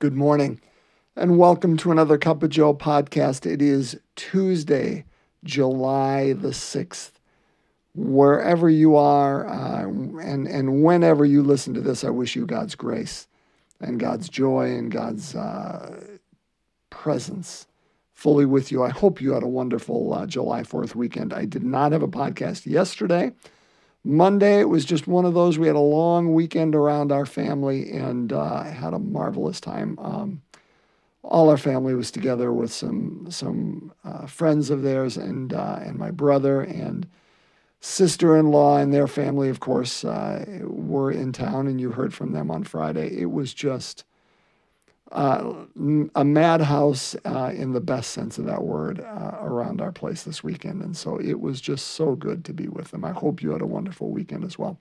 Good morning, and welcome to another Cup of Joe podcast. It is Tuesday, July the 6th. Wherever you are uh, and, and whenever you listen to this, I wish you God's grace and God's joy and God's uh, presence fully with you. I hope you had a wonderful uh, July 4th weekend. I did not have a podcast yesterday. Monday, it was just one of those. We had a long weekend around our family and uh, had a marvelous time. Um, all our family was together with some some uh, friends of theirs and uh, and my brother and sister-in-law and their family, of course, uh, were in town, and you heard from them on Friday. It was just uh, a madhouse uh, in the best sense of that word uh, around our place this weekend. And so it was just so good to be with them. I hope you had a wonderful weekend as well.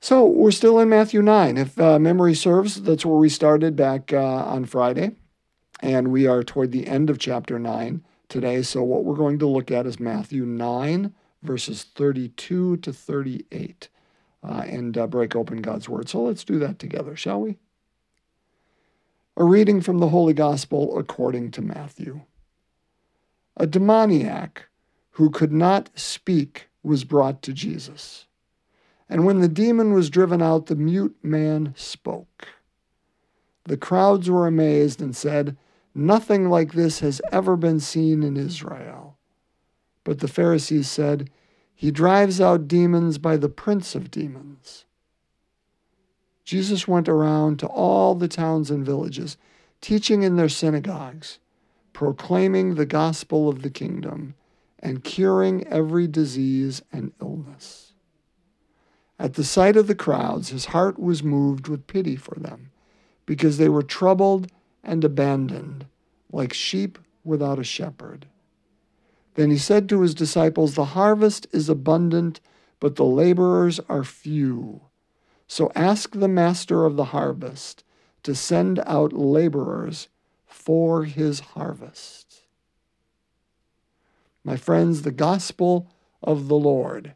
So we're still in Matthew 9. If uh, memory serves, that's where we started back uh, on Friday. And we are toward the end of chapter 9 today. So what we're going to look at is Matthew 9, verses 32 to 38, uh, and break open God's word. So let's do that together, shall we? A reading from the Holy Gospel according to Matthew. A demoniac who could not speak was brought to Jesus. And when the demon was driven out, the mute man spoke. The crowds were amazed and said, Nothing like this has ever been seen in Israel. But the Pharisees said, He drives out demons by the prince of demons. Jesus went around to all the towns and villages, teaching in their synagogues, proclaiming the gospel of the kingdom, and curing every disease and illness. At the sight of the crowds, his heart was moved with pity for them, because they were troubled and abandoned, like sheep without a shepherd. Then he said to his disciples, The harvest is abundant, but the laborers are few. So ask the master of the harvest to send out laborers for his harvest. My friends, the gospel of the Lord.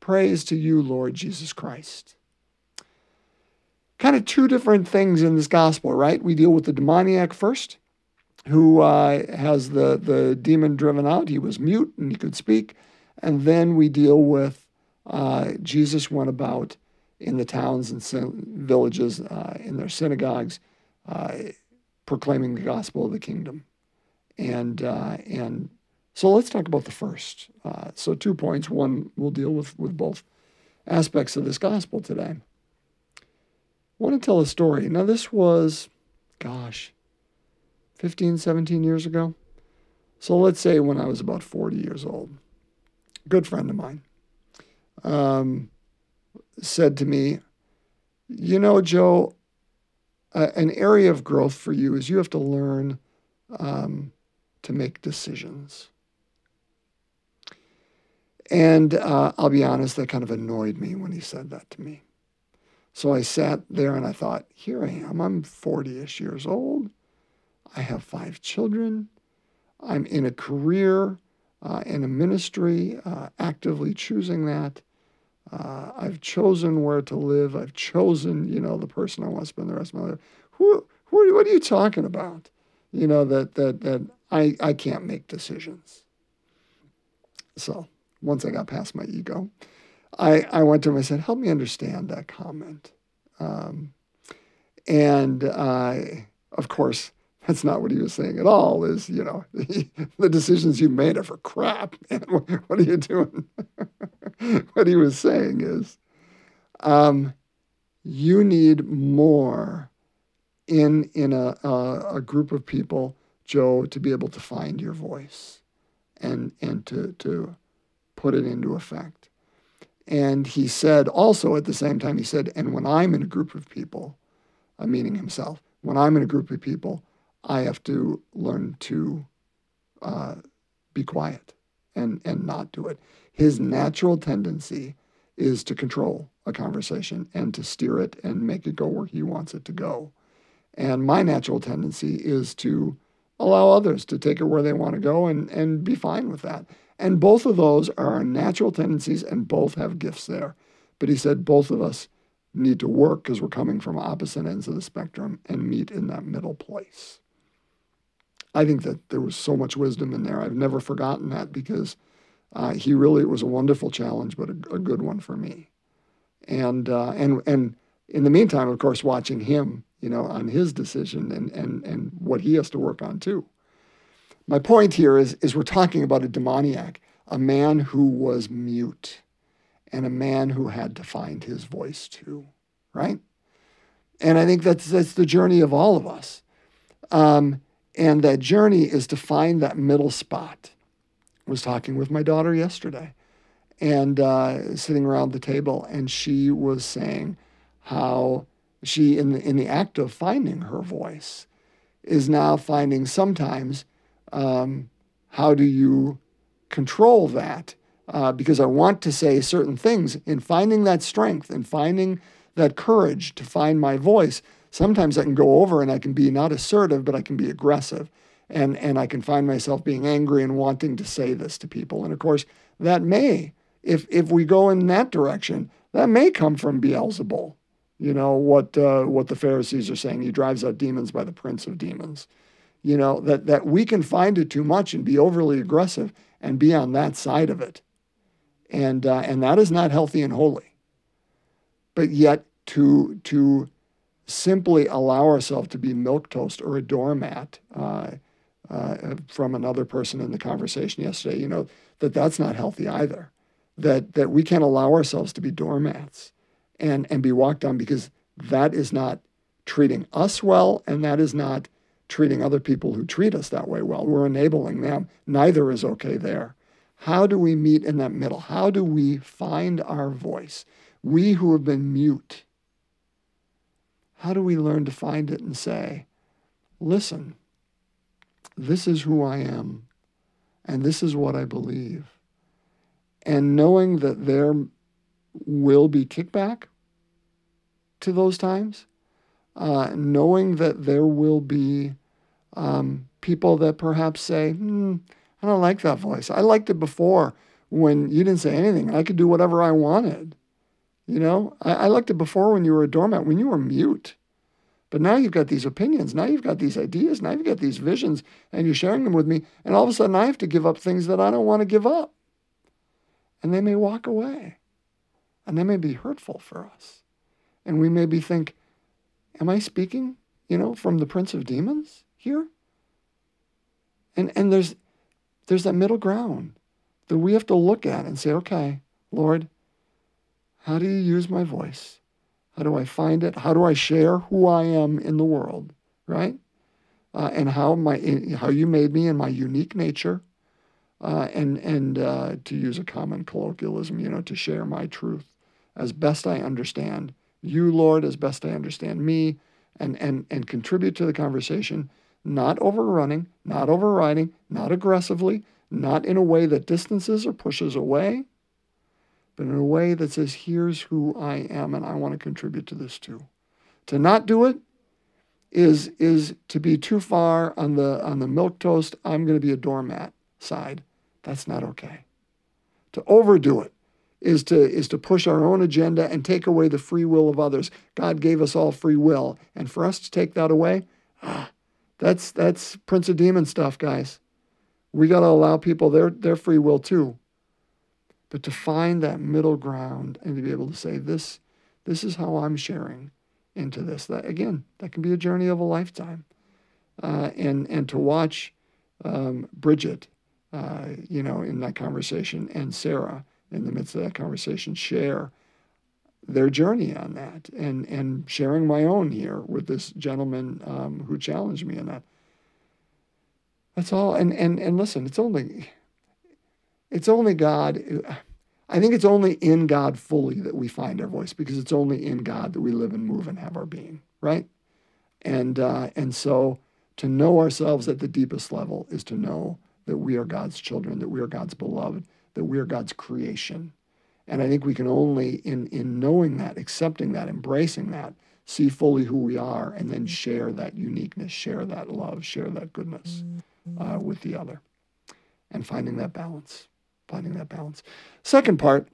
Praise to you, Lord Jesus Christ. Kind of two different things in this gospel, right? We deal with the demoniac first, who uh, has the, the demon driven out. He was mute and he could speak. And then we deal with uh, Jesus went about in the towns and villages, uh, in their synagogues, uh, proclaiming the gospel of the kingdom. And uh, and so let's talk about the first. Uh, so two points. One, we'll deal with with both aspects of this gospel today. I want to tell a story. Now this was, gosh, 15, 17 years ago. So let's say when I was about 40 years old. Good friend of mine. Um, said to me, You know, Joe, uh, an area of growth for you is you have to learn um, to make decisions. And uh, I'll be honest, that kind of annoyed me when he said that to me. So I sat there and I thought, here I am. I'm 40 ish years old. I have five children. I'm in a career, uh, in a ministry, uh, actively choosing that. Uh, I've chosen where to live. I've chosen, you know, the person I want to spend the rest of my life. Who, who, what are you talking about? You know that that that I I can't make decisions. So once I got past my ego, I I went to him. I said, "Help me understand that comment." Um, and I, of course, that's not what he was saying at all. Is you know the decisions you made are for crap. Man. What are you doing? what he was saying is, um, you need more in in a, a, a group of people, Joe, to be able to find your voice, and and to to put it into effect. And he said also at the same time, he said, and when I'm in a group of people, uh, meaning himself, when I'm in a group of people, I have to learn to uh, be quiet and, and not do it. His natural tendency is to control a conversation and to steer it and make it go where he wants it to go. And my natural tendency is to allow others to take it where they want to go and, and be fine with that. And both of those are our natural tendencies and both have gifts there. But he said both of us need to work because we're coming from opposite ends of the spectrum and meet in that middle place. I think that there was so much wisdom in there. I've never forgotten that because uh, he really it was a wonderful challenge, but a, a good one for me. And uh, and and in the meantime, of course, watching him, you know, on his decision and and and what he has to work on too. My point here is is we're talking about a demoniac, a man who was mute, and a man who had to find his voice too, right? And I think that's that's the journey of all of us. Um, and that journey is to find that middle spot. I was talking with my daughter yesterday and uh, sitting around the table, and she was saying how she, in the, in the act of finding her voice, is now finding sometimes um, how do you control that? Uh, because I want to say certain things in finding that strength and finding that courage to find my voice. Sometimes I can go over and I can be not assertive, but I can be aggressive. And, and I can find myself being angry and wanting to say this to people. And of course, that may, if, if we go in that direction, that may come from Beelzebul. You know, what, uh, what the Pharisees are saying. He drives out demons by the prince of demons. You know, that, that we can find it too much and be overly aggressive and be on that side of it. And, uh, and that is not healthy and holy. But yet, to, to simply allow ourselves to be milk toast or a doormat uh, uh, from another person in the conversation yesterday, you know, that that's not healthy either. That that we can't allow ourselves to be doormats and and be walked on because that is not treating us well and that is not treating other people who treat us that way well. We're enabling them. Neither is okay there. How do we meet in that middle? How do we find our voice? We who have been mute how do we learn to find it and say, listen, this is who I am, and this is what I believe? And knowing that there will be kickback to those times, uh, knowing that there will be um, people that perhaps say, hmm, I don't like that voice. I liked it before when you didn't say anything. I could do whatever I wanted. You know, I, I liked it before when you were a doormat, when you were mute. But now you've got these opinions. Now you've got these ideas. Now you've got these visions, and you're sharing them with me. And all of a sudden, I have to give up things that I don't want to give up. And they may walk away. And they may be hurtful for us. And we maybe think, Am I speaking, you know, from the Prince of Demons here? And, and there's, there's that middle ground that we have to look at and say, Okay, Lord, how do you use my voice? How do I find it? How do I share who I am in the world, right? Uh, and how my how you made me and my unique nature, uh, and and uh, to use a common colloquialism, you know, to share my truth as best I understand you, Lord, as best I understand me, and and and contribute to the conversation, not overrunning, not overriding, not aggressively, not in a way that distances or pushes away, but in a way that says, here's who I am, and I want to contribute to this too. To not do it is, is to be too far on the, on the milk toast, I'm going to be a doormat side. That's not okay. To overdo it is to, is to push our own agenda and take away the free will of others. God gave us all free will. And for us to take that away, ah, that's, that's Prince of Demon stuff, guys. We got to allow people their, their free will too but to find that middle ground and to be able to say this this is how i'm sharing into this. That again that can be a journey of a lifetime. Uh, and and to watch um, bridget uh, you know in that conversation and sarah in the midst of that conversation share their journey on that and and sharing my own here with this gentleman um, who challenged me in that. That's all. And and and listen it's only it's only God. I think it's only in God fully that we find our voice because it's only in God that we live and move and have our being, right? And uh, and so to know ourselves at the deepest level is to know that we are God's children, that we are God's beloved, that we are God's creation. And I think we can only, in in knowing that, accepting that, embracing that, see fully who we are, and then share that uniqueness, share that love, share that goodness uh, with the other, and finding that balance finding that balance. Second part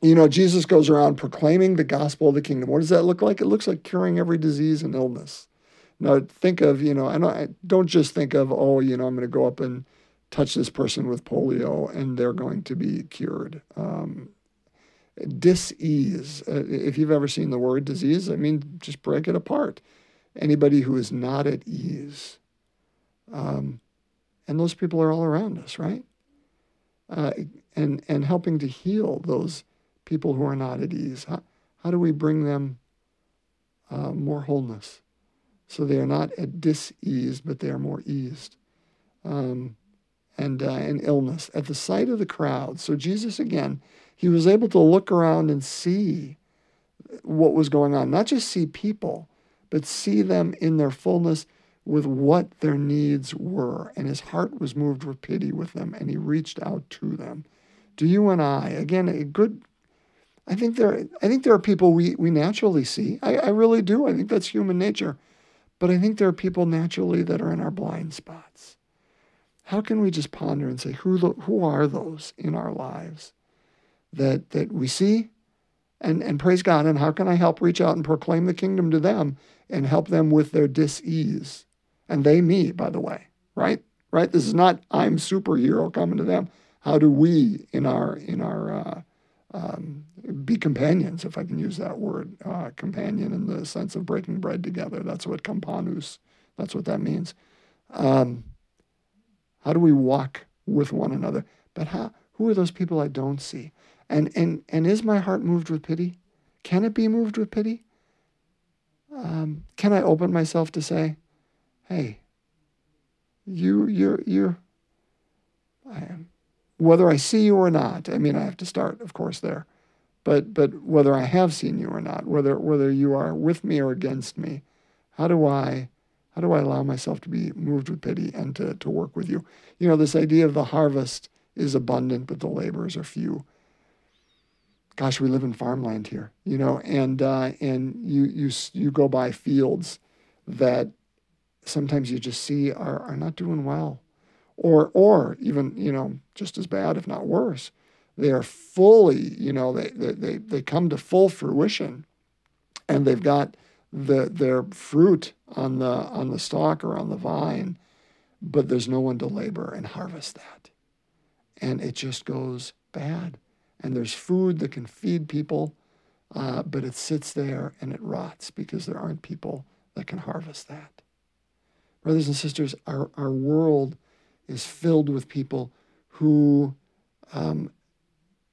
you know, Jesus goes around proclaiming the gospel of the kingdom. What does that look like? It looks like curing every disease and illness. Now, think of, you know, I don't, don't just think of, oh, you know, I'm going to go up and touch this person with polio and they're going to be cured. Um, dis-ease. Uh, if you've ever seen the word disease, I mean, just break it apart. Anybody who is not at ease. Um, and those people are all around us, right? Uh, and and helping to heal those people who are not at ease. How, how do we bring them uh, more wholeness, so they are not at dis-ease, but they are more eased, um, and uh, and illness at the sight of the crowd. So Jesus again he was able to look around and see what was going on, not just see people, but see them in their fullness with what their needs were. And his heart was moved with pity with them, and he reached out to them. Do you and I, again, a good I think there I think there are people we, we naturally see. I, I really do. I think that's human nature. But I think there are people naturally that are in our blind spots. How can we just ponder and say, who, the, who are those in our lives? that that we see and, and praise God. And how can I help reach out and proclaim the kingdom to them and help them with their dis-ease? And they me, by the way, right? Right? This is not I'm superhero coming to them. How do we in our in our uh, um, be companions, if I can use that word, uh, companion in the sense of breaking bread together. That's what kampanus, that's what that means. Um, how do we walk with one another? But how, who are those people I don't see? And, and, and is my heart moved with pity? Can it be moved with pity? Um, can I open myself to say, hey, you, you're, you're, I am, whether I see you or not, I mean, I have to start, of course, there, but, but whether I have seen you or not, whether, whether you are with me or against me, how do I, how do I allow myself to be moved with pity and to, to work with you? You know, this idea of the harvest is abundant, but the laborers are few gosh, we live in farmland here, you know, and uh, and you you you go by fields that sometimes you just see are are not doing well, or or even you know just as bad, if not worse. They are fully, you know, they they they come to full fruition, and they've got the their fruit on the on the stalk or on the vine, but there's no one to labor and harvest that, and it just goes bad and there's food that can feed people, uh, but it sits there and it rots because there aren't people that can harvest that. Brothers and sisters, our, our world is filled with people who um,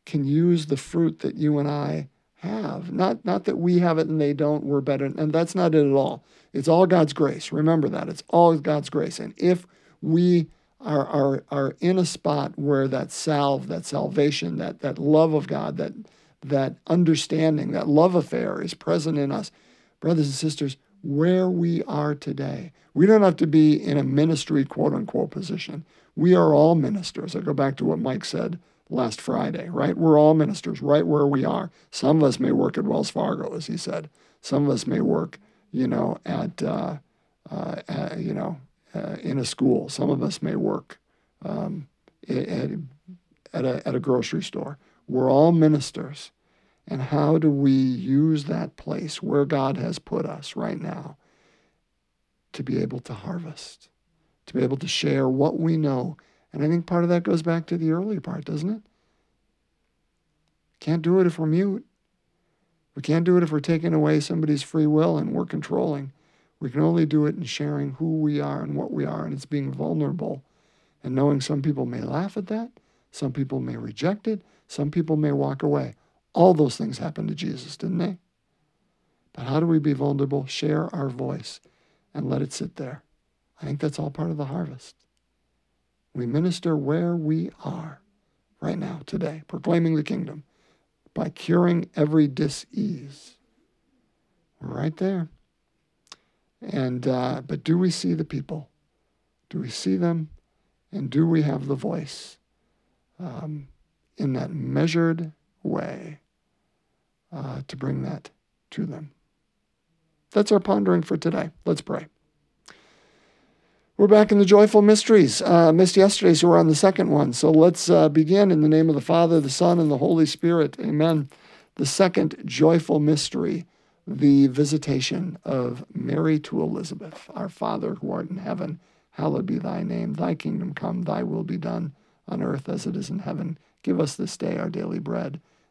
can use the fruit that you and I have. Not, not that we have it and they don't, we're better. And that's not it at all. It's all God's grace. Remember that. It's all God's grace. And if we are, are, are in a spot where that salve, that salvation, that, that love of God, that, that understanding, that love affair is present in us. Brothers and sisters, where we are today, we don't have to be in a ministry, quote unquote, position. We are all ministers. I go back to what Mike said last Friday, right? We're all ministers right where we are. Some of us may work at Wells Fargo, as he said. Some of us may work, you know, at, uh, uh, at you know, uh, in a school. Some of us may work um, at, at, a, at a grocery store. We're all ministers. And how do we use that place where God has put us right now to be able to harvest, to be able to share what we know? And I think part of that goes back to the earlier part, doesn't it? Can't do it if we're mute. We can't do it if we're taking away somebody's free will and we're controlling. We can only do it in sharing who we are and what we are, and it's being vulnerable and knowing some people may laugh at that, some people may reject it, some people may walk away. All those things happened to Jesus, didn't they? But how do we be vulnerable, share our voice, and let it sit there? I think that's all part of the harvest. We minister where we are right now, today, proclaiming the kingdom by curing every dis-ease. We're right there. And uh, but do we see the people? Do we see them? And do we have the voice um, in that measured way uh, to bring that to them? That's our pondering for today. Let's pray. We're back in the joyful mysteries. Uh, missed yesterday, so we're on the second one. So let's uh, begin in the name of the Father, the Son, and the Holy Spirit. Amen. The second joyful mystery, the visitation of Mary to Elizabeth. Our Father who art in heaven, hallowed be thy name. Thy kingdom come, thy will be done, on earth as it is in heaven. Give us this day our daily bread,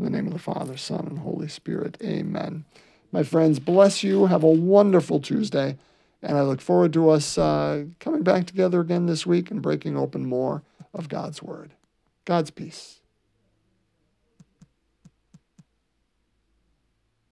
In the name of the Father, Son, and Holy Spirit. Amen. My friends, bless you. Have a wonderful Tuesday. And I look forward to us uh, coming back together again this week and breaking open more of God's Word. God's peace.